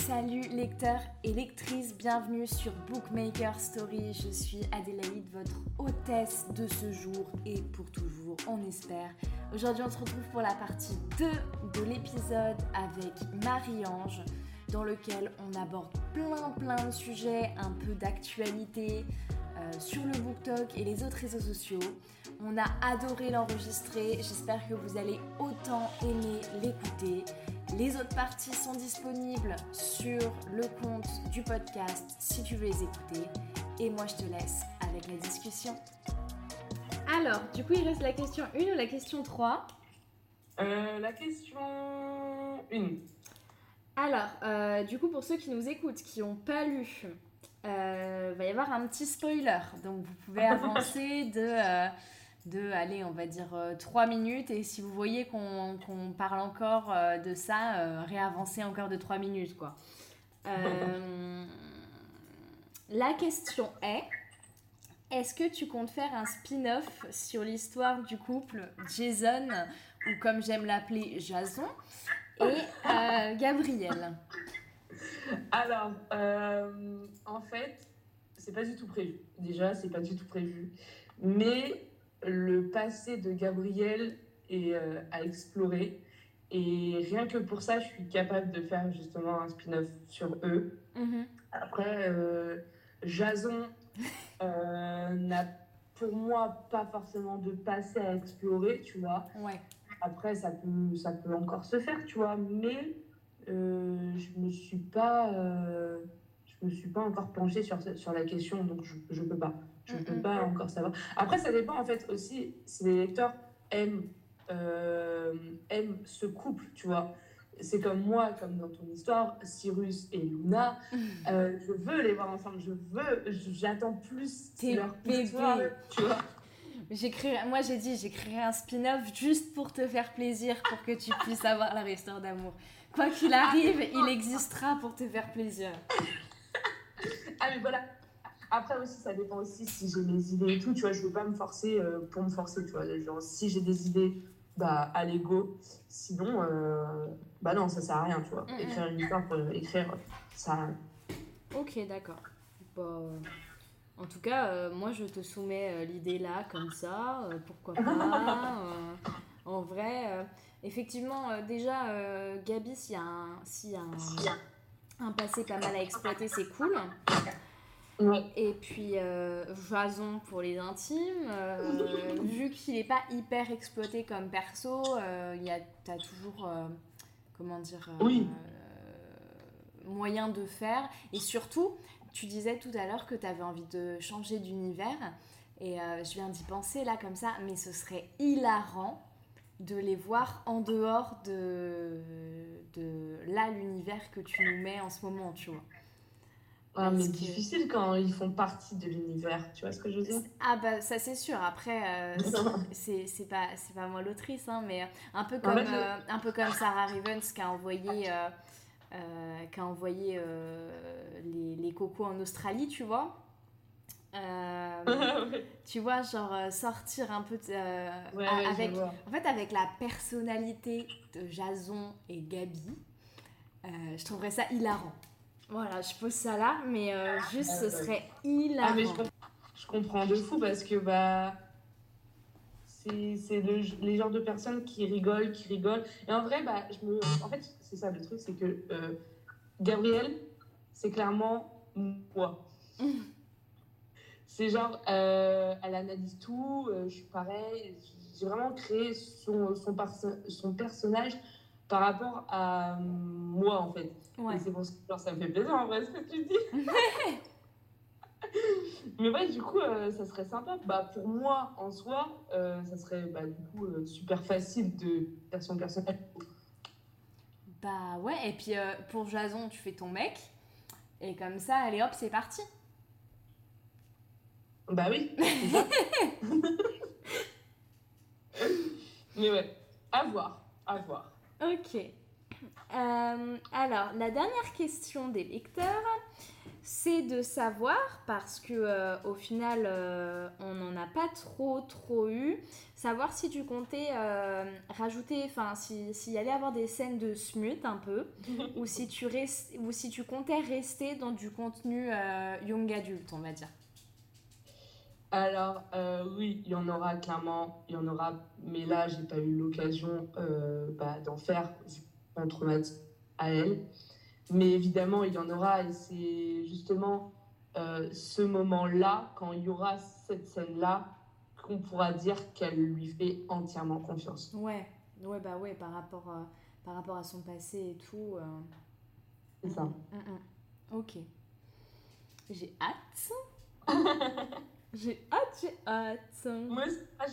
Salut lecteurs et lectrices, bienvenue sur Bookmaker Story. Je suis Adélaïde, votre hôtesse de ce jour et pour toujours, on espère. Aujourd'hui, on se retrouve pour la partie 2 de l'épisode avec Marie-Ange, dans lequel on aborde plein plein de sujets, un peu d'actualité euh, sur le BookTok et les autres réseaux sociaux. On a adoré l'enregistrer, j'espère que vous allez autant aimer l'écouter. Les autres parties sont disponibles sur le compte du podcast si tu veux les écouter. Et moi, je te laisse avec la discussion. Alors, du coup, il reste la question 1 ou la question 3 Euh, la question 1. Alors, euh, du coup, pour ceux qui nous écoutent, qui n'ont pas lu, euh, va y avoir un petit spoiler. Donc, vous pouvez avancer de, euh, de allez, on va dire 3 minutes. Et si vous voyez qu'on qu'on parle encore euh, de ça, euh, réavancez encore de 3 minutes, quoi. Euh, la question est est-ce que tu comptes faire un spin-off sur l'histoire du couple Jason, ou comme j'aime l'appeler, Jason, et euh, Gabriel? Alors, euh, en fait, c'est pas du tout prévu. Déjà, c'est pas du tout prévu. Mais le passé de Gabriel est euh, à explorer. Et rien que pour ça, je suis capable de faire justement un spin-off sur eux. Mhm. Après, euh, Jason euh, n'a pour moi pas forcément de passé à explorer, tu vois. Ouais. Après, ça peut, ça peut encore se faire, tu vois, mais je me suis pas, je me suis pas encore penchée sur, sur la question, donc je, je peux pas, je peux Mm, mm. pas encore savoir. Après, ça dépend en fait aussi si les lecteurs aiment, euh, aiment ce couple, tu vois. C'est comme moi, comme dans ton histoire, Cyrus et Luna. euh, je veux les voir ensemble. Je veux, j'attends plus Tes leur histoire, tu vois. Moi, j'ai dit, j'écrirai un spin-off juste pour te faire plaisir, pour que tu puisses avoir leur histoire d'amour. Quoi qu'il arrive, il existera pour te faire plaisir. Ah mais voilà. Après aussi, ça dépend aussi si j'ai mes idées et tout. Tu vois, je veux pas me forcer euh, pour me forcer. Tu vois, genre si j'ai des idées, bah allez go. Sinon, euh, bah non, ça sert à rien. Tu vois, Mhm. écrire une histoire pour écrire, ça. sert à rien. Ok, d'accord. Bon, euh, en tout cas, euh, moi, je te soumets euh, l'idée là, comme ça. pourquoi pas En vrai, effectivement, déjà, Gabi, s'il y a, un, y a un, un passé pas mal à exploiter, c'est cool. Et puis euh, Jason pour les intimes, euh, vu qu'il n'est pas hyper exploité comme perso, euh, il a, t'as toujours, euh, comment dire, euh, Oui. euh, moyen de faire. Et surtout, tu disais tout à l'heure que tu avais envie de changer d'univers. Et euh, je viens d'y penser là comme ça, mais ce serait hilarant de les voir en dehors de, de là l'univers que tu nous mets en ce moment, tu vois. Ah, mais que- difficile quand ils font partie de l'univers. Tu vois ce que je veux dire? Ah bah ça c'est sûr. Après euh, c'est pas pas moi l'autrice hein, mais un peu comme fait, euh, un peu comme Sarah Rivens qui a envoyé euh, euh, qui a envoyé euh, les, les cocos en Australie, tu vois? Euh, tu vois genre euh, sortir un peu de, euh, Ouais, a- ouais, avec en fait avec la personnalité de Jason et Gabi, euh, je trouverais ça hilarant. Voilà, je pose ça là, mais euh, juste ce serait hilarant. Ah, mais je, comp- je comprends de fou parce que bah c'est c'est le- les genres de personnes qui rigolent, qui rigolent. Et en vrai, bah, je me... en fait, c'est ça le truc, c'est que euh, Gabrielle, c'est clairement moi. c'est genre, euh, elle analyse tout, euh, je suis pareil. J'ai vraiment créé son, son, perso- son personnage par rapport à moi, en fait. Ouais. Et c'est pour ça que ça me fait plaisir en vrai ce que tu dis. Mais ouais, du coup, euh, ça serait sympa. Bah, pour moi, en soi, euh, ça serait bah, du coup euh, super facile de faire son personnage. Bah ouais, et puis pour Jason, tu fais ton mec, et comme ça, allez hop, c'est parti. Bah oui. Mais ouais, à voir, à voir. Ok. Euh, alors, la dernière question des lecteurs, c'est de savoir, parce que euh, au final, euh, on n'en a pas trop, trop eu, savoir si tu comptais rajouter, enfin, s'il si y allait avoir des scènes de smut un peu, ou, si tu ou si tu comptais rester dans du contenu young adulte, on va dire. Alors, oui, il y en aura clairement, il y en aura, mais là, j'ai pas eu l'occasion bah, d'en faire, entre à elle. Mais évidemment, il y en aura et c'est justement euh, ce moment-là, quand il y aura cette scène-là, qu'on pourra dire qu'elle lui fait entièrement confiance. Ouais, ouais, bah ouais, par rapport, euh, par rapport à son passé et tout. Euh. C'est ça. Mm, mm. Ok. J'ai hâte. j'ai hâte, j'ai hâte. Moi,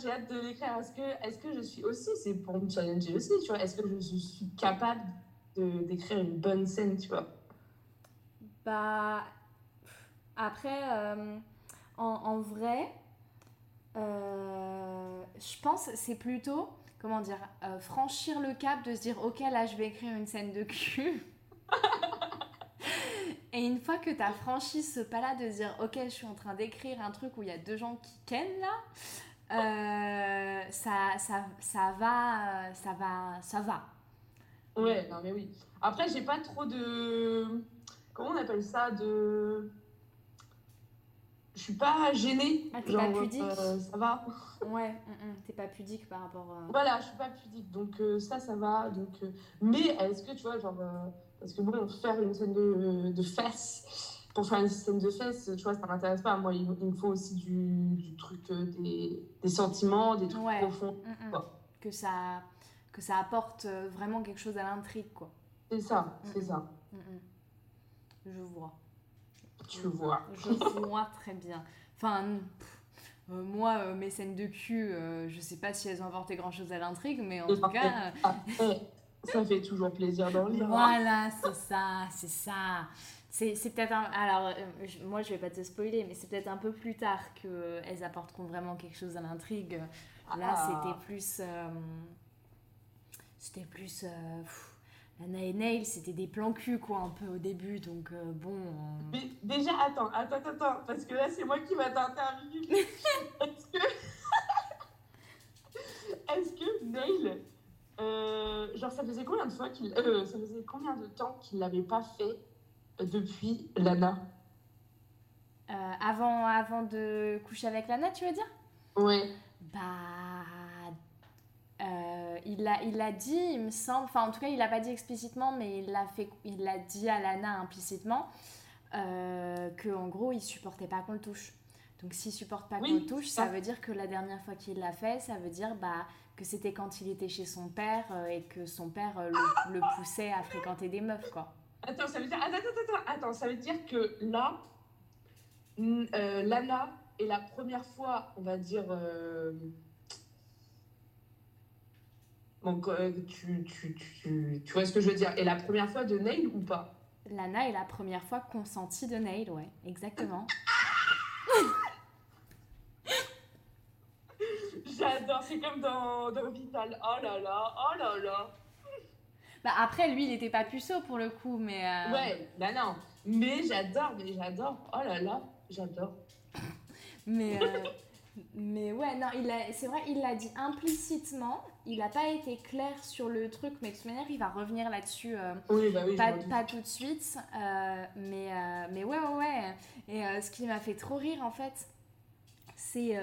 j'ai hâte de l'écrire. Est-ce que, est que je suis aussi, c'est pour me challenger aussi, tu vois, est-ce que je suis capable de d'écrire une bonne scène, tu vois? Bah, après, euh, en, en, vrai, euh, je pense c'est plutôt, comment dire, euh, franchir le cap de se dire, ok, là, je vais écrire une scène de cul. Et une fois que tu as franchi ce pas-là de dire, ok, je suis en train d'écrire un truc où il y a deux gens qui kennent là, ça, ça, ça va, ça va, ça va. Ouais, non mais oui. Après, j'ai pas trop de. Comment on appelle ça De. Je suis pas gênée. Ah, t'es pas pudique euh, Ça va Ouais, mm, mm, t'es pas pudique par rapport. À... Voilà, je suis pas pudique. Donc euh, ça, ça va. Donc, euh, Mais est-ce que tu vois, genre. Parce que bon, faire une scène de, de fesses. Pour faire une scène de fesses, tu vois, ça m'intéresse pas. Moi, il, me faut aussi du, du truc, des, des, sentiments, des trucs profonds. Mm, que ça que ça apporte euh, vraiment quelque chose à l'intrigue, quoi. C'est ça, c'est ça. Je vois. Tu vois. Je vois très bien. Enfin, euh, moi, euh, mes scènes de cul, je sais pas si elles ont apporté grand chose à l'intrigue, mais en tout cas. ça fait toujours plaisir dans le Voilà, c'est ça, c'est ça. C'est peut-être un... Alors, moi, je vais pas te spoiler, mais c'est peut-être un peu plus tard qu'elles apporteront vraiment quelque chose à l'intrigue. Là, ah. c'était plus c'était plus. Euh, Lana et Nail, c'était des plans cul, quoi, un peu au début, donc euh, bon. Euh. Mais déjà, attends, attends, attends, parce que là, c'est moi qui va t'interviewer. Est-ce que. Est-ce que Nail. Euh, genre, ça faisait combien de fois qu'il. ça faisait combien de temps qu'il l'avait pas fait depuis Lana? Avant, avant de coucher avec Lana, tu veux dire? Ouais. Bah euh, il l'a il a dit, il me semble, enfin en tout cas il l'a pas dit explicitement, mais il l'a fait, il l'a dit à Lana implicitement euh, que en gros il supportait pas qu'on le touche. Donc s'il supporte pas qu'on le touche, ça veut dire que la dernière fois qu'il l'a fait, ça veut dire bah que c'était quand il était chez son père euh, et que son père euh, le, le, poussait à fréquenter des meufs quoi. Attends, ça veut dire attends attends attends, attends ça veut dire que là Lana est la première fois, on va dire donc, euh, tu, tu, tu, tu, vois ce que je veux dire Et la première fois de Nail ou pas? Lana est la première fois consentie de Nail, ouais, exactement. J'adore, c'est comme dans, dans Vital. Oh là là, oh là là. Bah après, lui, il n'était pas puceau pour le coup, mais. Euh... Ouais, bah non. Mais j'adore, mais j'adore. Oh là là, j'adore. mais. Euh... Mais ouais, non, c'est vrai, il l'a dit implicitement. Il n'a pas été clair sur le truc, mais de toute manière, il va revenir là-dessus. Euh, bah pas, pas, tout de suite. Mais, mais ouais, ouais, ouais. Et ce qui m'a fait trop rire, en fait, c'est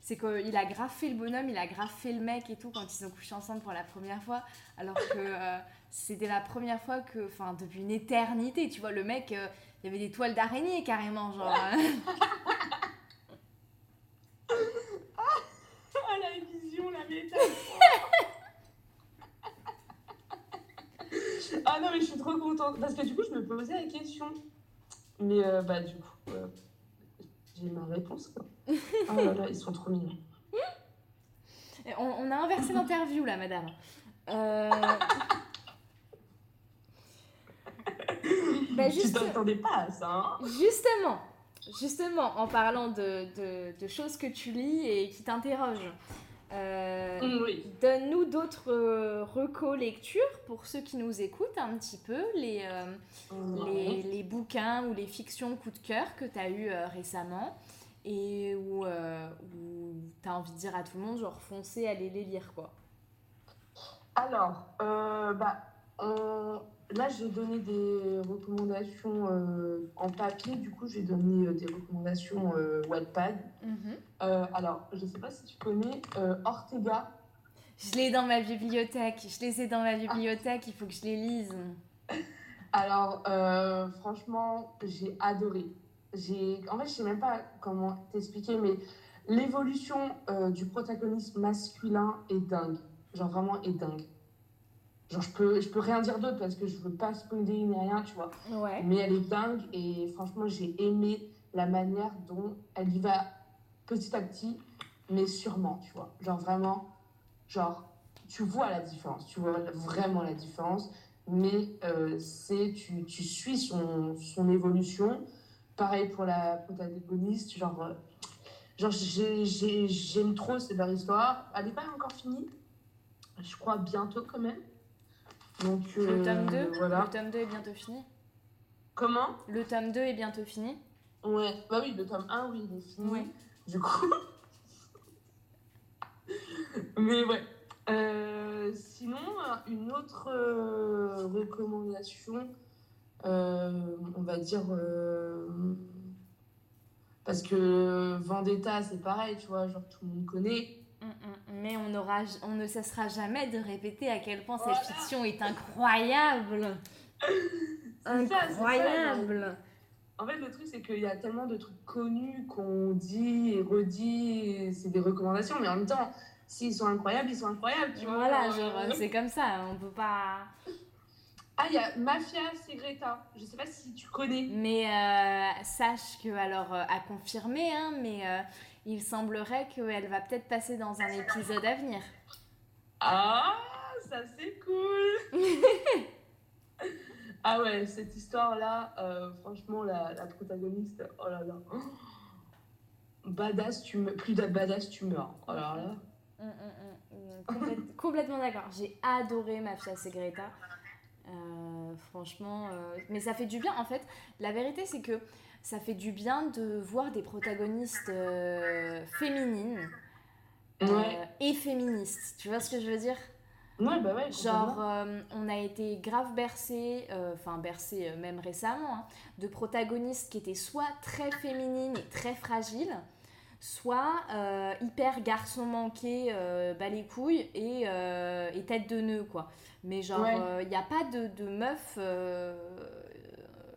c'est qu'il a graffé le bonhomme, il a graffé le mec et tout quand ils ont couché ensemble pour la première fois. Alors que c'était la première fois que, enfin, depuis une éternité, tu vois, le mec, il y avait des toiles d'araignée carrément, genre. ah, la vision, la métaphore. ah non, mais je suis trop contente. Parce que du coup, je me posais la question. Mais euh, bah, du coup, euh, j'ai ma réponse. Quoi. Oh là là, ils sont trop mignons. On, on a inversé l'interview là, madame. Euh... bah, juste... Tu t'attendais pas à ça, hein Justement, justement, en parlant de, de, de, choses que tu lis et qui t'interrogent, Euh, donne-nous d'autres euh, recos lectures pour ceux qui nous écoutent un petit peu, les, les, les, bouquins ou les fictions coup de cœur que tu as eu récemment et où, où tu as envie de dire à tout le monde, genre foncez, allez les lire quoi. Alors, bah, là, j'ai donné des recommandations euh, en papier. Du coup, j'ai donné euh, des recommandations euh, Wattpad. Mhm. alors, je ne sais pas si tu connais Ortega. Je l'ai dans ma bibliothèque. Je les ai dans ma bibliothèque. Il faut que je les lise. Alors, franchement, j'ai adoré. J'ai... En fait, je ne sais même pas comment t'expliquer, mais l'évolution du protagoniste masculin est dingue. Genre, vraiment, est dingue. Genre, je peux, je peux rien dire d'autre parce que je veux pas spoiler ni rien, tu vois. Ouais. Mais elle est dingue et franchement, j'ai aimé la manière dont elle y va petit à petit, mais sûrement, tu vois. Genre, vraiment, genre, tu vois la différence, tu vois vraiment la différence, mais euh, c'est, tu, tu suis son, son évolution. Pareil pour la protagoniste, genre, euh, genre j'aime trop cette histoire. Elle n'est pas encore finie, je crois bientôt quand même. Donc, le tome 2 euh, voilà. Le tome 2 est bientôt fini. Comment? Le tome 2 est bientôt fini. Ouais, bah oui, le tome 1, oui, il est fini. Du coup. Mais ouais. Euh, sinon, une autre euh, recommandation, on va dire. parce que Vendetta, c'est pareil, tu vois, genre tout le monde connaît. Mm, mm. Mais on, aura, on ne cessera jamais de répéter à quel point cette fiction est incroyable. incroyable. en fait, le truc, c'est qu'il y a tellement de trucs connus qu'on dit et redit, c'est des recommandations, mais en même temps, s'ils sont incroyables, ils sont incroyables, tu vois. Voilà, genre, euh, c'est comme ça, on peut pas... Ah, il y a Mafia Segreta. Je sais pas si tu connais. Mais euh, sache que, alors, euh, à confirmer, hein, mais il semblerait qu'elle va peut-être passer dans un épisode à venir. Ah, ça c'est cool Ah ouais, cette histoire-là, euh, franchement, la, protagoniste, oh là là. Badass, tu me... plus de badass, tu meurs. Oh là là. Hum, hum, hum. complètement d'accord. J'ai adoré Mafia Segreta. Euh, franchement, euh, mais ça fait du bien. En fait, la vérité, c'est que ça fait du bien de voir des protagonistes euh, féminines euh, et féministes. Tu vois ce que je veux dire? Ouais, bah ouais. Genre, euh, on a été grave bercé, enfin bercé même récemment, hein, de protagonistes qui étaient soit très féminines et très fragiles, soit hyper garçon manqué, bas les couilles et, et, tête de nœud, quoi. Mais genre, il n'y a pas de, de meuf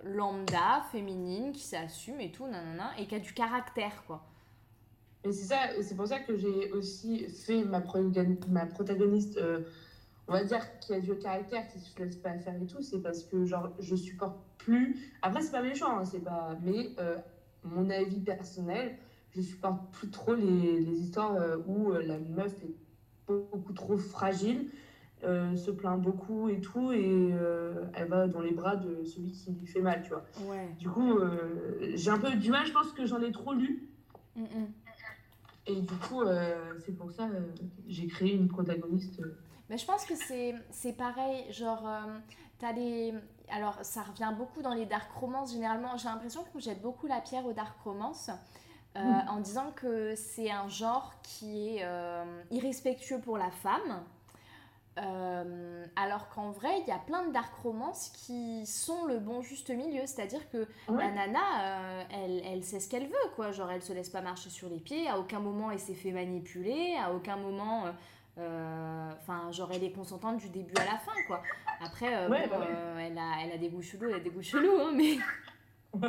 lambda, féminine, qui s'assume et tout, nanana, et qui a du caractère, quoi. Et c'est ça, c'est pour ça que j'ai aussi fait ma, protagoniste, euh, on va dire, qui a du caractère, qui se laisse pas faire et tout, c'est parce que, genre, je supporte plus. Après, c'est pas méchant, hein, c'est pas. Mais euh, mon avis personnel, je supporte plus trop les, les histoires euh, où la meuf est beaucoup trop fragile euh, se plaint beaucoup et tout, et euh, elle va dans les bras de celui qui lui fait mal, tu vois. Du coup, euh, j'ai un peu du mal, je pense que j'en ai trop lu. Mm, mm. Et du coup, c'est pour ça j'ai créé une protagoniste. Mais je pense que c'est pareil, genre, t'as les... Alors, ça revient beaucoup dans les dark romances, généralement. J'ai l'impression qu'on jette beaucoup la pierre aux dark romances. Mm. en disant que c'est un genre qui est irrespectueux pour la femme, euh, alors qu'en vrai, il y a plein de dark romances qui sont le bon juste milieu. C'est-à-dire que la nana, euh, elle, elle, sait ce qu'elle veut, quoi. Genre, elle se laisse pas marcher sur les pieds. À aucun moment, elle s'est fait manipuler. À aucun moment, euh, enfin, genre, elle est consentante du début à la fin, quoi. Après, bah elle, a, elle a des goûts chelous, elle a des goûts chelous, hein, mais.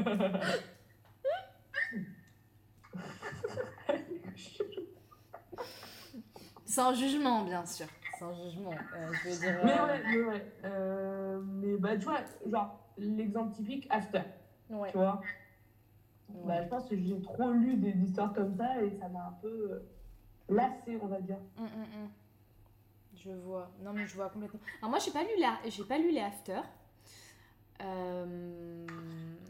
Sans jugement, bien sûr sans jugement. Euh, je veux dire, mais euh, ouais, mais ouais. Euh, mais bah, tu vois, genre, l'exemple typique, After. Ouais. Tu vois bah, Je pense que j'ai trop lu des histoires comme ça et ça m'a un peu lassé, on va dire. Hum, hum, hum. Je vois. Non, mais je vois complètement. Alors, moi, j'ai pas lu les, j'ai pas lu les After.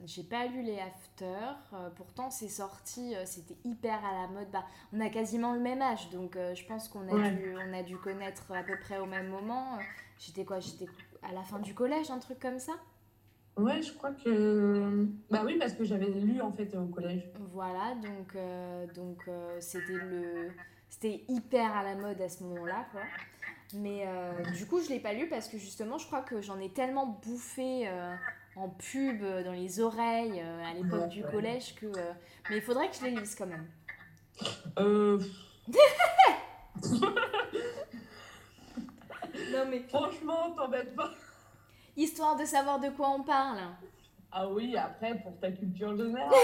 J'ai pas lu les After. Euh, pourtant, c'est sorti, euh, c'était hyper à la mode. Bah, on a quasiment le même âge, donc je pense qu'on a, dû, on a dû connaître à peu près au même moment. J'étais quoi J'étais à la fin du collège, un truc comme ça? Ouais, je crois que. Bah oui, parce que j'avais lu en fait au collège. Voilà, donc donc c'était le. C'était hyper à la mode à ce moment-là, quoi. Mais euh, du coup, je l'ai pas lu parce que justement, je crois que j'en ai tellement bouffé euh, en pub euh, dans les oreilles à l'époque du collège que. Mais il faudrait que je les lise quand même. Euh. non mais. Franchement, t'embête pas. Histoire de savoir de quoi on parle. Ah oui, après, pour ta culture générale.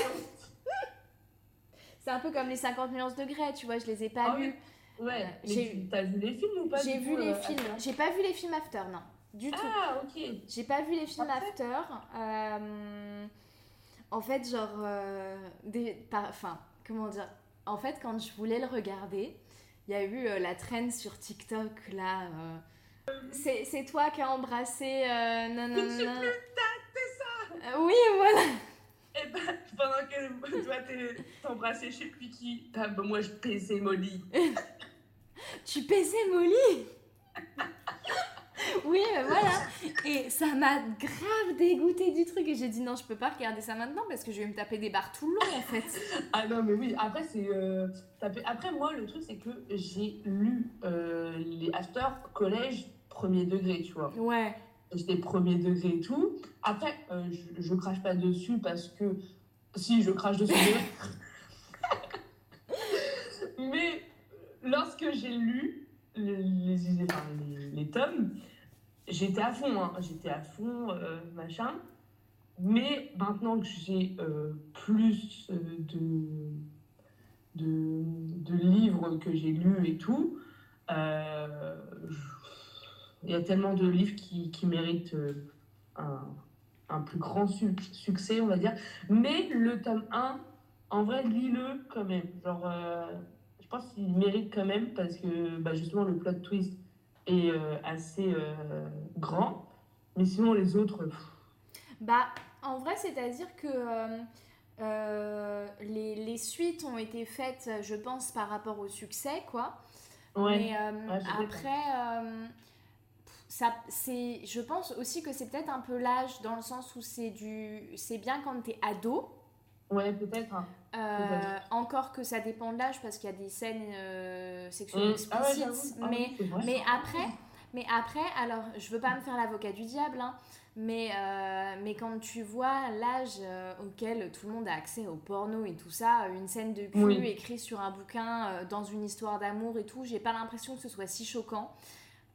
C'est un peu comme les 50 nuances de degrés, tu vois, je les ai pas ah lus. Ouais, j'ai... t'as vu les films ou pas J'ai vu les euh, films. J'ai pas vu les films After, non. Du tout. Ah, ok. J'ai pas vu les films After. Euh, en fait, genre. Euh, des... Enfin, comment dire En fait, quand je voulais le regarder, il y a eu la traîne sur TikTok, là. C'est, c'est toi qui as embrassé. non, non, non. non. c'est ça Oui, voilà et bah, pendant que toi t'embrassais je sais plus qui, bah, moi je baisais Molly. tu baisais Molly? Oui, voilà. Et ça m'a grave dégoûté du truc. Et j'ai dit non, je peux pas regarder ça maintenant parce que je vais me taper des barres tout le long en fait. ah non, mais oui, après, c'est. Euh, après, moi, le truc, c'est que j'ai lu euh, les After collège premier degré, tu vois. Ouais j'étais premier degré et tout. Après, euh, je, je, crache pas dessus parce que si je crache dessus, mais lorsque j'ai lu les, les, les, tomes, j'étais à fond, hein. j'étais à fond, euh, machin. Mais maintenant que j'ai euh, plus de, de, de, livres que j'ai lus et tout, il y a tellement de livres qui, méritent euh, un, un, plus grand succès, on va dire. Mais le tome 1, en vrai, lis-le quand même. Genre, euh, je pense qu'il mérite quand même parce que bah, justement, le plot twist est euh, assez grand. Mais sinon, les autres. Bah, en vrai, c'est-à-dire que. les, les, suites ont été faites, je pense, par rapport au succès, quoi. Ouais. Mais après, ça, c'est, je pense aussi que c'est peut-être un peu l'âge dans le sens où c'est du, c'est bien quand t'es ado. Ouais, peut-être. Hein. Euh, encore que ça dépend de l'âge parce qu'il y a des scènes euh, sexuelles mmh. ah explicites. Ah mais, mais après, mais après, alors je veux pas me faire l'avocat du diable, hein, mais, euh, mais quand tu vois l'âge auquel tout le monde a accès au porno et tout ça, une scène de cul écrite sur un bouquin dans une histoire d'amour et tout, j'ai pas l'impression que ce soit si choquant.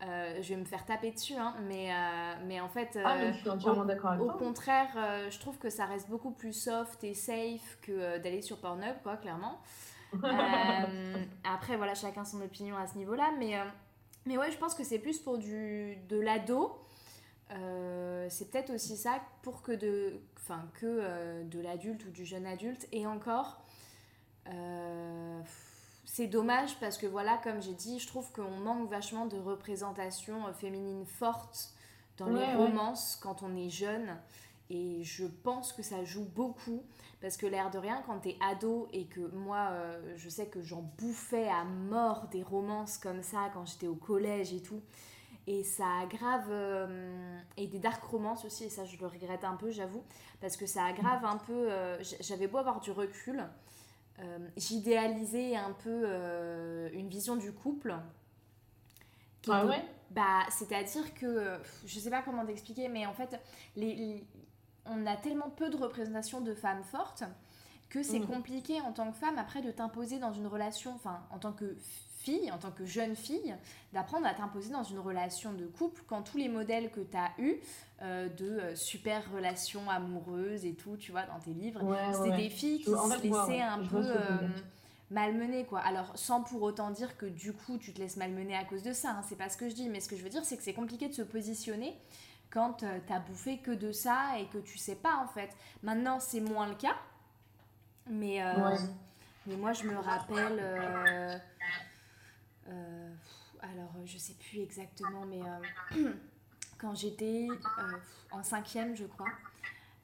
Euh, je vais me faire taper dessus, hein, mais, euh, mais en fait, ah, je suis entièrement au, au contraire, euh, je trouve que ça reste beaucoup plus soft et safe que d'aller sur Pornhub, quoi, clairement. après, voilà, chacun son opinion à ce niveau-là, mais, mais ouais, je pense que c'est plus pour du, de l'ado. c'est peut-être aussi ça pour que de, enfin, que de l'adulte ou du jeune adulte, et encore c'est dommage parce que voilà, comme j'ai dit, je trouve qu'on manque vachement de représentation euh, féminine forte dans les romances quand on est jeune. Et je pense que ça joue beaucoup parce que l'air de rien, quand t'es ado et que moi, euh, je sais que j'en bouffais à mort des romances comme ça quand j'étais au collège et tout. Et ça aggrave. Euh, et des dark romances aussi, et ça je le regrette un peu, j'avoue, parce que ça aggrave un peu. J'avais beau avoir du recul, euh, j'idéalisais un peu euh, une vision du couple. Ah ouais? Bah, C'est-à-dire que, je sais pas comment t'expliquer, mais en fait, les, on a tellement peu de représentation de femmes fortes que c'est mhm. compliqué en tant que femme après de t'imposer dans une relation, enfin en tant que fille, en tant que jeune fille, d'apprendre à t'imposer dans une relation de couple quand tous les modèles que tu as eus euh, de euh, super relations amoureuses et tout, tu vois, dans tes livres, c'était des filles qui se laissaient un peu euh, malmener, quoi. Alors, sans pour autant dire que du coup, tu te laisses malmener à cause de ça, hein, c'est pas ce que je dis, mais ce que je veux dire, c'est que c'est compliqué de se positionner quand t'as bouffé que de ça et que tu sais pas, en fait. Maintenant, c'est moins le cas, mais, mais moi, je me rappelle euh, alors, euh, je sais plus exactement, mais euh, quand j'étais en cinquième, je crois,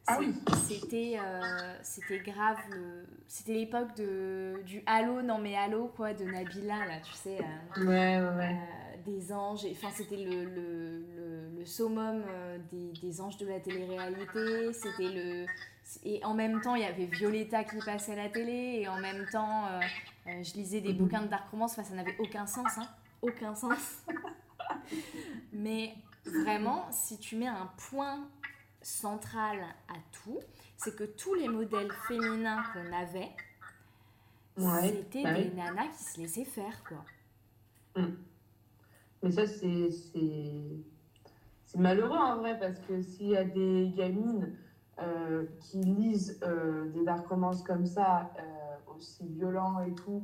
Ah oui. C'était euh, c'était grave. le- C'était l'époque de du Halo, non mais Halo quoi, de Nabila là, tu sais. euh, Ouais, ouais, ouais. euh, des anges, enfin c'était le, le, le, le summum euh, des, des anges de la télé-réalité, c'était le... Et en même temps, il y avait Violetta qui passait à la télé, et en même temps, euh, je lisais des Mhm. bouquins de dark romance, enfin ça n'avait aucun sens, hein, aucun sens. Mais vraiment, si tu mets un point central à tout, c'est que tous les modèles féminins qu'on avait, Ouais, c'était bah des oui. nanas qui se laissaient faire, quoi. Mais ça, c'est malheureux en vrai, parce que s'il y a des gamines euh, qui lisent euh, des dark romances comme ça, euh, aussi violents et tout,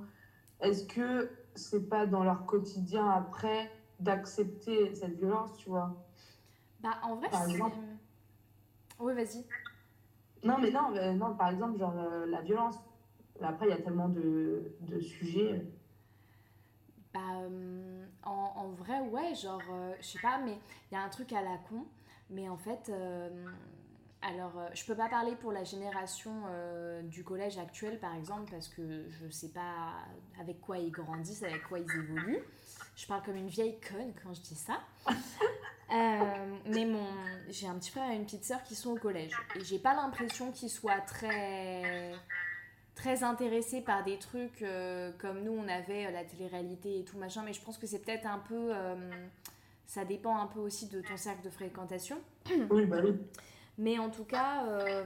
est-ce que c'est pas dans leur quotidien après d'accepter cette violence, tu vois? Bah, en vrai, c'est-. Oui, vas-y. Non, mais non, euh, non, par exemple, genre euh, la violence. Après, il y a tellement de, de sujets. Bah, euh, en, en vrai, ouais, genre, je sais pas, mais il y a un truc à la con. Mais en fait, alors, euh, je peux pas parler pour la génération euh, du collège actuel, par exemple, parce que je sais pas avec quoi ils grandissent, avec quoi ils évoluent. Je parle comme une vieille conne quand je dis ça. Euh, mais mon, j'ai un petit frère et une petite sœur qui sont au collège. Et j'ai pas l'impression qu'ils soient très très intéressés par des trucs euh, comme nous on avait euh, la télé-réalité et tout machin mais je pense que c'est peut-être un peu euh, ça dépend un peu aussi de ton cercle de fréquentation Oui, bah oui. Mais en tout cas euh,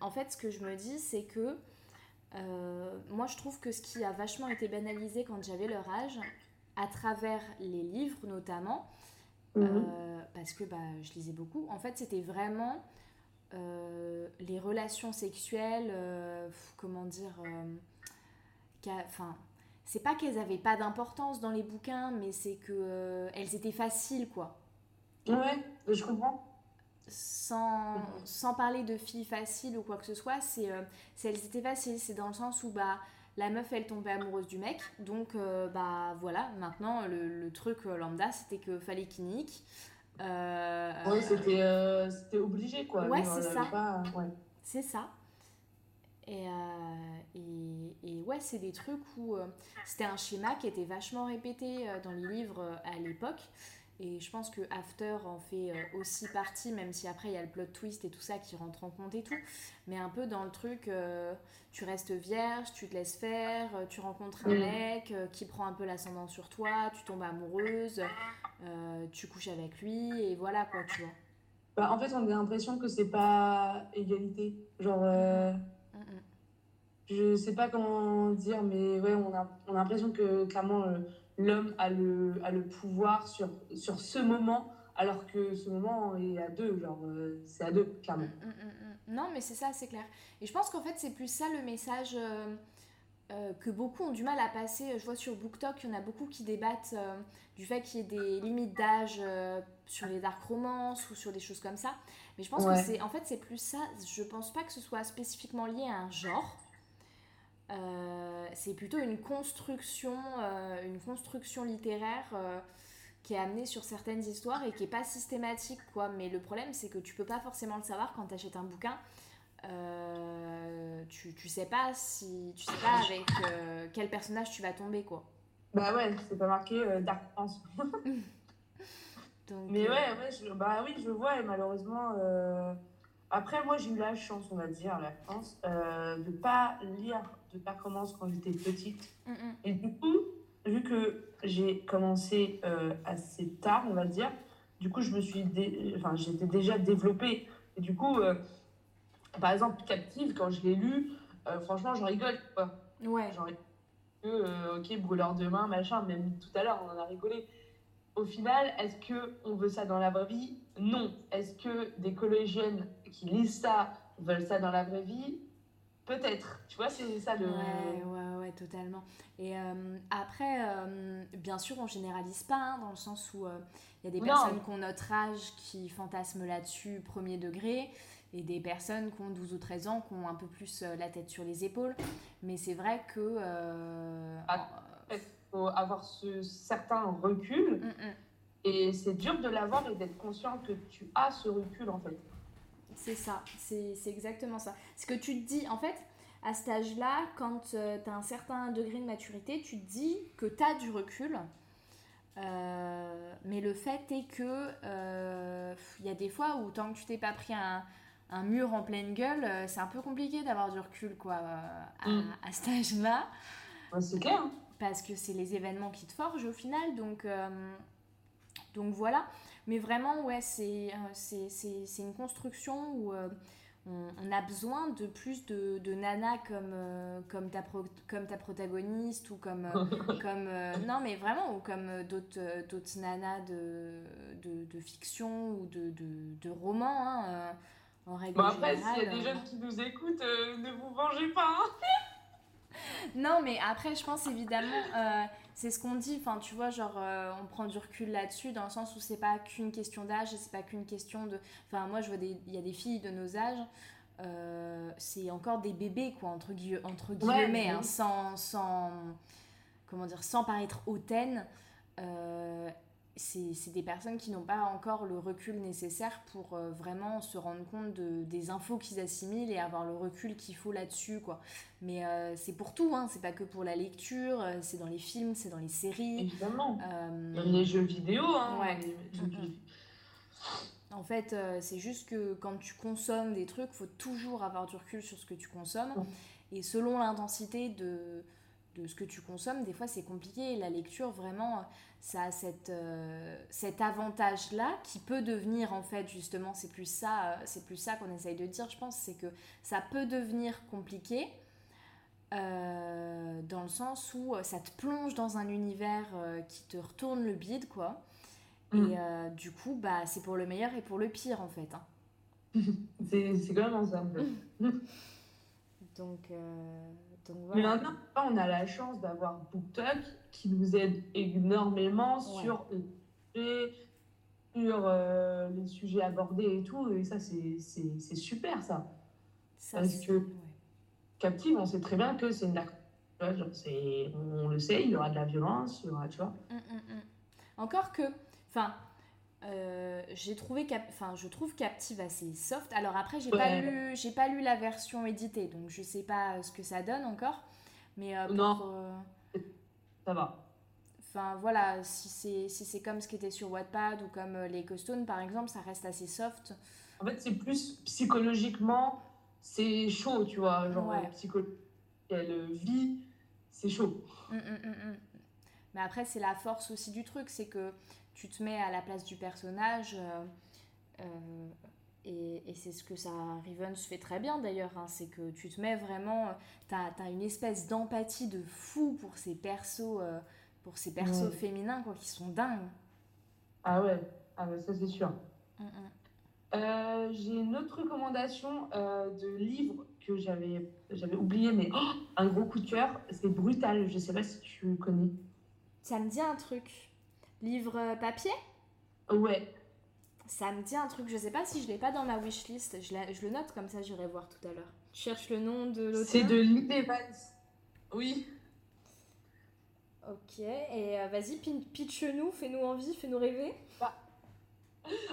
en fait ce que je me dis c'est que euh, moi je trouve que ce qui a vachement été banalisé quand j'avais leur âge à travers les livres notamment Mhm. euh, parce que bah, je lisais beaucoup. En fait, c'était vraiment les relations sexuelles, comment dire, enfin, c'est pas qu'elles avaient pas d'importance dans les bouquins, mais c'est que euh, elles étaient faciles, quoi. Ouais, je comprends. Sans, sans parler de filles faciles ou quoi que ce soit, c'est euh, c'est- elles étaient faciles. C'est dans le sens où bah, la meuf, elle tombait amoureuse du mec. Donc, euh, bah voilà, maintenant, le, le truc euh, lambda, c'était que fallait qu'il nique. Euh, Ouais, c'était euh, c'était obligé, quoi. Ouais, c'est ça. Ouais. C'est ça. Et, euh, et, et ouais, c'est des trucs où euh, c'était un schéma qui était vachement répété euh, dans les livres euh, à l'époque. Et je pense que After en fait euh, aussi partie, même si après il y a le plot twist et tout ça qui rentre en compte et tout. Mais un peu dans le truc, euh, tu restes vierge, tu te laisses faire, euh, tu rencontres un Mm. mec qui prend un peu l'ascendant sur toi, tu tombes amoureuse, euh, tu couches avec lui, et voilà quoi, tu vois. Bah, en fait, on a l'impression que c'est pas égalité. Genre, euh, Mm, mm. je sais pas comment dire, mais ouais, on a, on a l'impression que clairement l'homme a le, a le pouvoir sur, sur ce moment, alors que ce moment est à deux. Genre, euh, c'est à deux, clairement. Mm, mm, mm. Non, mais c'est ça, c'est clair. Et je pense qu'en fait, c'est plus ça le message euh, euh, que beaucoup ont du mal à passer. Je vois sur BookTok, il y en a beaucoup qui débattent euh, du fait qu'il y ait des limites d'âge sur les dark romances ou sur des choses comme ça. Mais je pense Ouais. que c'est en fait, c'est plus ça. Je pense pas que ce soit spécifiquement lié à un genre. Euh, c'est plutôt une construction, euh, une construction littéraire euh, qui est amenée sur certaines histoires et qui est pas systématique quoi. Mais le problème c'est que tu peux pas forcément le savoir quand tu achètes un bouquin. Tu, tu sais pas si tu sais pas avec quel personnage tu vas tomber quoi. Bah ouais, c'est pas marqué Dark France. Donc, Mais ouais, ouais, je- bah oui, je vois, et malheureusement. Après, moi, j'ai eu la chance, on va dire, la chance, euh, de pas lire de Dark Romance quand j'étais petite. mm, mm. Et du coup, vu que j'ai commencé euh, assez tard, on va dire, du coup, je me suis. dé- Enfin, j'étais déjà développée. Et du coup, euh, par exemple, Captive, quand je l'ai lu, euh, franchement, j'en rigole, quoi. Ouais. Genre, ok, brûleur de main, machin, même tout à l'heure, on en a rigolé. Au final, est-ce que on veut ça dans la vraie vie? Non. Est-ce que des collégiennes qui lisent ça veulent ça dans la vraie vie? Peut-être. Tu vois, c'est ça le. Ouais, ouais, ouais, totalement. Et euh, après, euh, bien sûr, on généralise pas, hein, dans le sens où euh, il y a des Non. personnes qui ont notre âge qui fantasment là-dessus premier degré, et des personnes qui ont 12 ou 13 ans qui ont un peu plus la tête sur les épaules. Mais c'est vrai que... euh, Ah. faut avoir ce certain recul. mm, mm. Et c'est dur de l'avoir et d'être conscient que tu as ce recul, en fait. C'est ça, c'est exactement ça. Ce que tu te dis, en fait, à cet âge-là, quand tu as un certain degré de maturité, tu te dis que tu as du recul. mais le fait est que il y a des fois où tant que tu t'es pas pris un, un mur en pleine gueule, euh, c'est un peu compliqué d'avoir du recul quoi, euh, à, mm. à, cet âge-là. c'est clair. Hein. Parce que c'est les événements qui te forgent au final. Donc, euh, donc voilà. Mais vraiment, ouais, c'est c'est une construction où on, a besoin de plus de, de nanas comme, comme, ta comme ta protagoniste ou comme. comme non, mais vraiment, ou comme d'autres nanas de, de, de, fiction ou de, de, romans. Hein, bon, après, s'il y a des jeunes qui nous écoutent, euh, ne vous vengez pas. Hein. Non, mais après, je pense évidemment, euh, c'est ce qu'on dit. Enfin, tu vois, genre, euh, on prend du recul là-dessus, dans le sens où c'est pas qu'une question d'âge, c'est pas qu'une question de. Enfin, moi, je vois des, il y a des filles de nos âges. c'est encore des bébés quoi entre, entre guillemets hein, sans, sans comment dire sans paraître hautaine c'est des personnes qui n'ont pas encore le recul nécessaire pour euh, vraiment se rendre compte de, des infos qu'ils assimilent et avoir le recul qu'il faut là-dessus. quoi. Mais euh, c'est pour tout, hein. c'est pas que pour la lecture, euh, c'est dans les films, c'est dans les séries. Évidemment. les jeux vidéo. Hein, En fait, c'est juste que quand tu consommes des trucs, faut toujours avoir du recul sur ce que tu consommes. Et selon l'intensité de, de ce que tu consommes, des fois c'est compliqué. La lecture, vraiment, ça a cette, euh, cet avantage-là qui peut devenir, en fait, justement, c'est plus ça, euh, c'est plus ça qu'on essaye de dire, je pense, c'est que ça peut devenir compliqué. Euh, dans le sens où ça te plonge dans un univers qui te retourne le bide, quoi. Et mm. du coup, bah, c'est pour le meilleur et pour le pire, en fait. Hein. c'est quand même ensemble. Donc, mais maintenant, on a la chance d'avoir BookTok qui nous aide énormément sur, les, sur euh, les sujets abordés et tout. Et ça, c'est super, ça. Parce que Captive, on sait très bien que c'est une on le sait, il y aura de la violence, il y aura, tu vois. Hum, hum, hum. Encore que, enfin, euh, j'ai trouvé enfin je trouve Captive assez soft alors après j'ai pas lu j'ai pas lu la version éditée donc je sais pas ce que ça donne encore. Mais euh, non. euh, ça va. enfin voilà si c'est si c'est comme ce qui était sur Wattpad ou comme les Costone par exemple ça reste assez soft. En fait c'est plus psychologiquement c'est chaud tu vois genre ouais. elle vit c'est chaud. Hum, hum, hum, mais après c'est la force aussi du truc c'est que tu te mets à la place du personnage. Euh, euh, et, et c'est ce que ça Rivens fait très bien d'ailleurs, hein, c'est que tu te mets vraiment, tu as, as, une espèce d'empathie de fou pour ces persos, euh, pour ces persos féminins quoi, qui sont dingues. Ah ouais, ah ça c'est sûr. Mm, mm. J'ai une autre recommandation de livre que j'avais oublié, mais oh, un gros coup de cœur, c'est Brutal, je sais pas si tu connais. Ça me dit un truc. Livre euh, papier? Ouais. Ça me dit un truc, je sais pas si je l'ai pas dans ma wishlist, je, je le note comme ça, j'irai voir tout à l'heure. Tu cherches le nom de l'auteur? C'est de Lee Evans. Oui. Ok, et euh, vas-y, pitch-nous, fais-nous envie, fais-nous rêver. Bah.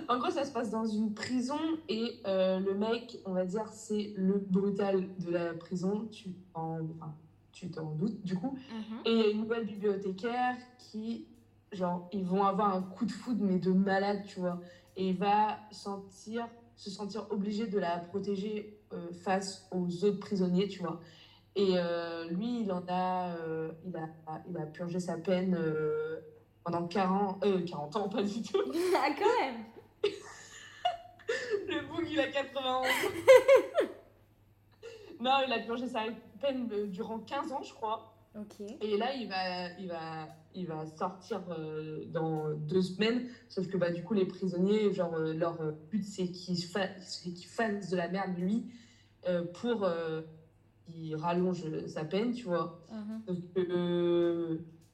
En gros, ça se passe dans une prison et euh, le mec, on va dire, c'est le brutal de la prison. Tu en, enfin, tu t'en doutes du coup. Mhm. Et il y a une nouvelle bibliothécaire qui genre, ils vont avoir un coup de foudre, mais de malade, tu vois. Et il va sentir, se sentir obligé de la protéger euh, face aux autres prisonniers, tu vois. Et euh, lui, il en a, euh, il a, il a purgé sa peine pendant 40, 40 ans, pas du tout. ah, quand même Le bouc, il a 91. non, il a purgé sa peine durant 15 ans, je crois. Et là, il va, il va, il va sortir euh, dans deux semaines. Sauf que bah, du coup, les prisonniers, genre, euh, leur but, c'est qu'ils fassent de la merde, lui, euh, pour qu'il rallonge sa peine, tu vois. Donc,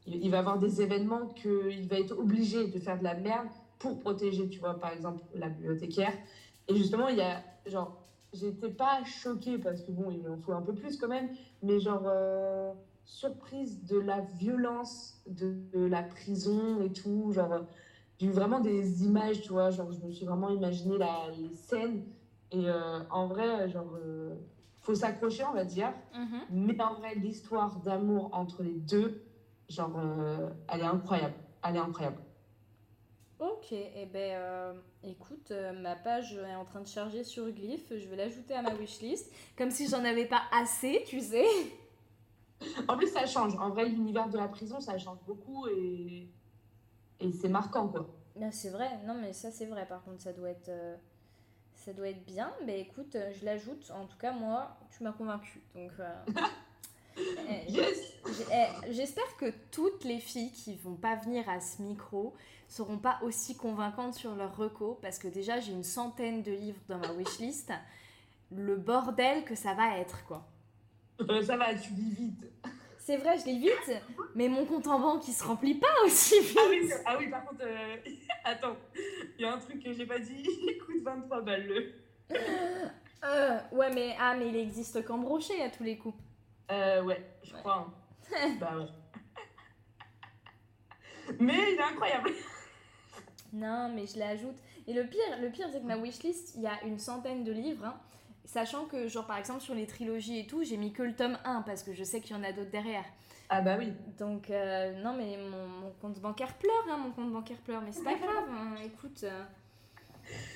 il va avoir des événements qu'il va être obligé de faire de la merde pour protéger, tu vois, par exemple, la bibliothécaire. Et justement, il y a, genre, j'étais pas choquée parce que bon, il en faut un peu plus quand même, mais genre surprise de la violence de, la prison et tout. Genre, j'ai eu vraiment des images, tu vois. Genre, je me suis vraiment imaginé la, les scènes. Et euh, en vrai, genre, euh, faut s'accrocher, on va dire. Mhm. Mais en vrai, l'histoire d'amour entre les deux, genre, euh, elle est incroyable. Elle est incroyable. Ok, et eh ben euh, écoute, euh, ma page est en train de charger sur Glyph, je vais l'ajouter à ma wishlist, comme si j'en avais pas assez, tu sais. En plus, ça change. En vrai, l'univers de la prison, ça change beaucoup et, et c'est marquant, quoi. Ah, c'est vrai, non mais ça c'est vrai, par contre ça doit être, euh, ça doit être bien. Ben écoute, je l'ajoute, en tout cas moi, tu m'as convaincu, donc... eh, Yes! J'ai- eh, J'espère que toutes les filles qui vont pas venir à ce micro seront pas aussi convaincantes sur leur reco parce que déjà j'ai une centaine de livres dans ma wishlist. Le bordel que ça va être quoi. Euh, ça va, tu lis vite. C'est vrai, je lis vite, mais mon compte en banque il se remplit pas aussi vite. Ah oui, c'est- ah oui par contre, euh, attends, il y a un truc que j'ai pas dit. Il coûte 23 balles le. Euh, ouais, mais ah, mais il existe qu'en brochet à tous les coups. Euh, ouais, je Ouais. crois. hein. bah ouais. Mais il est incroyable. Non, mais je l'ajoute. Et le pire, le pire c'est que ma wishlist, il y a une centaine de livres. hein. Sachant que, genre, par exemple, sur les trilogies et tout, j'ai mis que le tome 1 parce que je sais qu'il y en a d'autres derrière. Ah bah oui. Donc, euh, non, mais mon, mon compte bancaire pleure, hein, mon compte bancaire pleure. Mais c'est pas grave, hein, écoute. euh,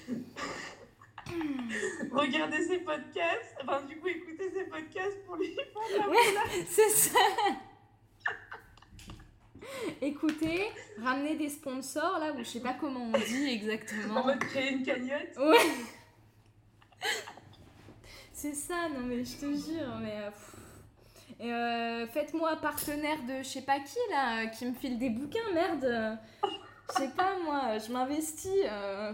Regardez ces podcasts, enfin du coup écoutez ces podcasts pour les pour la- Ouais, c'est ça Écoutez, ramenez des sponsors là, ou je sais pas comment on dit en exactement. mode créer une cagnotte. Ouais. C'est ça, non mais je te jure, mais. euh, euh, faites-moi partenaire de je sais pas qui là, euh, qui me file des bouquins, merde. Je sais pas moi, je m'investis. euh,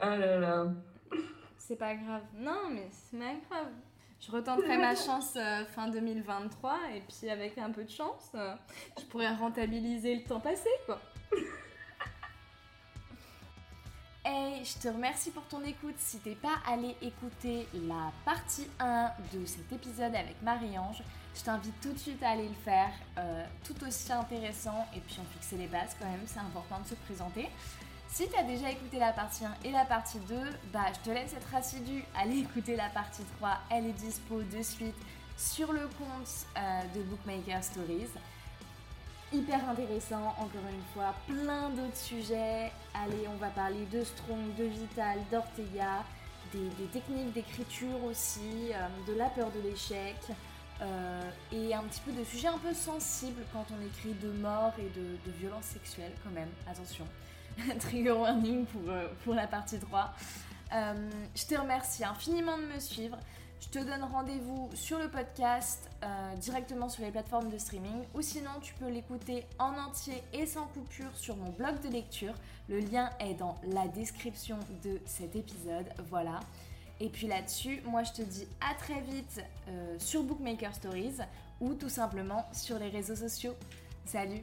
Ah là là. c'est pas grave. Non mais c'est pas grave. Je retenterai ma chance euh, fin 2023 et puis avec un peu de chance, euh, je pourrais rentabiliser le temps passé quoi. Hey, je te remercie pour ton écoute. Si t'es pas allé écouter la partie 1 de cet épisode avec Marie-Ange, je t'invite tout de suite à aller le faire. euh, tout aussi intéressant et puis on fixait les bases quand même, c'est important de se présenter. Si tu as déjà écouté la partie 1 et la partie 2, bah, je te laisse être assidu. Allez écouter la partie 3, elle est dispo de suite sur le compte euh, de Bookmaker Stories. Hyper intéressant, encore une fois, plein d'autres sujets. Allez, on va parler de Strong, de Vital, d'Ortega, des, techniques d'écriture aussi, euh, de la peur de l'échec, euh, et un petit peu de sujets un peu sensibles quand on écrit de mort et de, de violence sexuelle quand même, attention. Trigger warning pour, euh, pour la partie 3. Euh, je te remercie infiniment de me suivre. Je te donne rendez-vous sur le podcast euh, directement sur les plateformes de streaming ou sinon tu peux l'écouter en entier et sans coupure sur mon blog de lecture. Le lien est dans la description de cet épisode. Voilà. Et puis là-dessus, moi je te dis à très vite sur Bookmaker Stories ou tout simplement sur les réseaux sociaux. Salut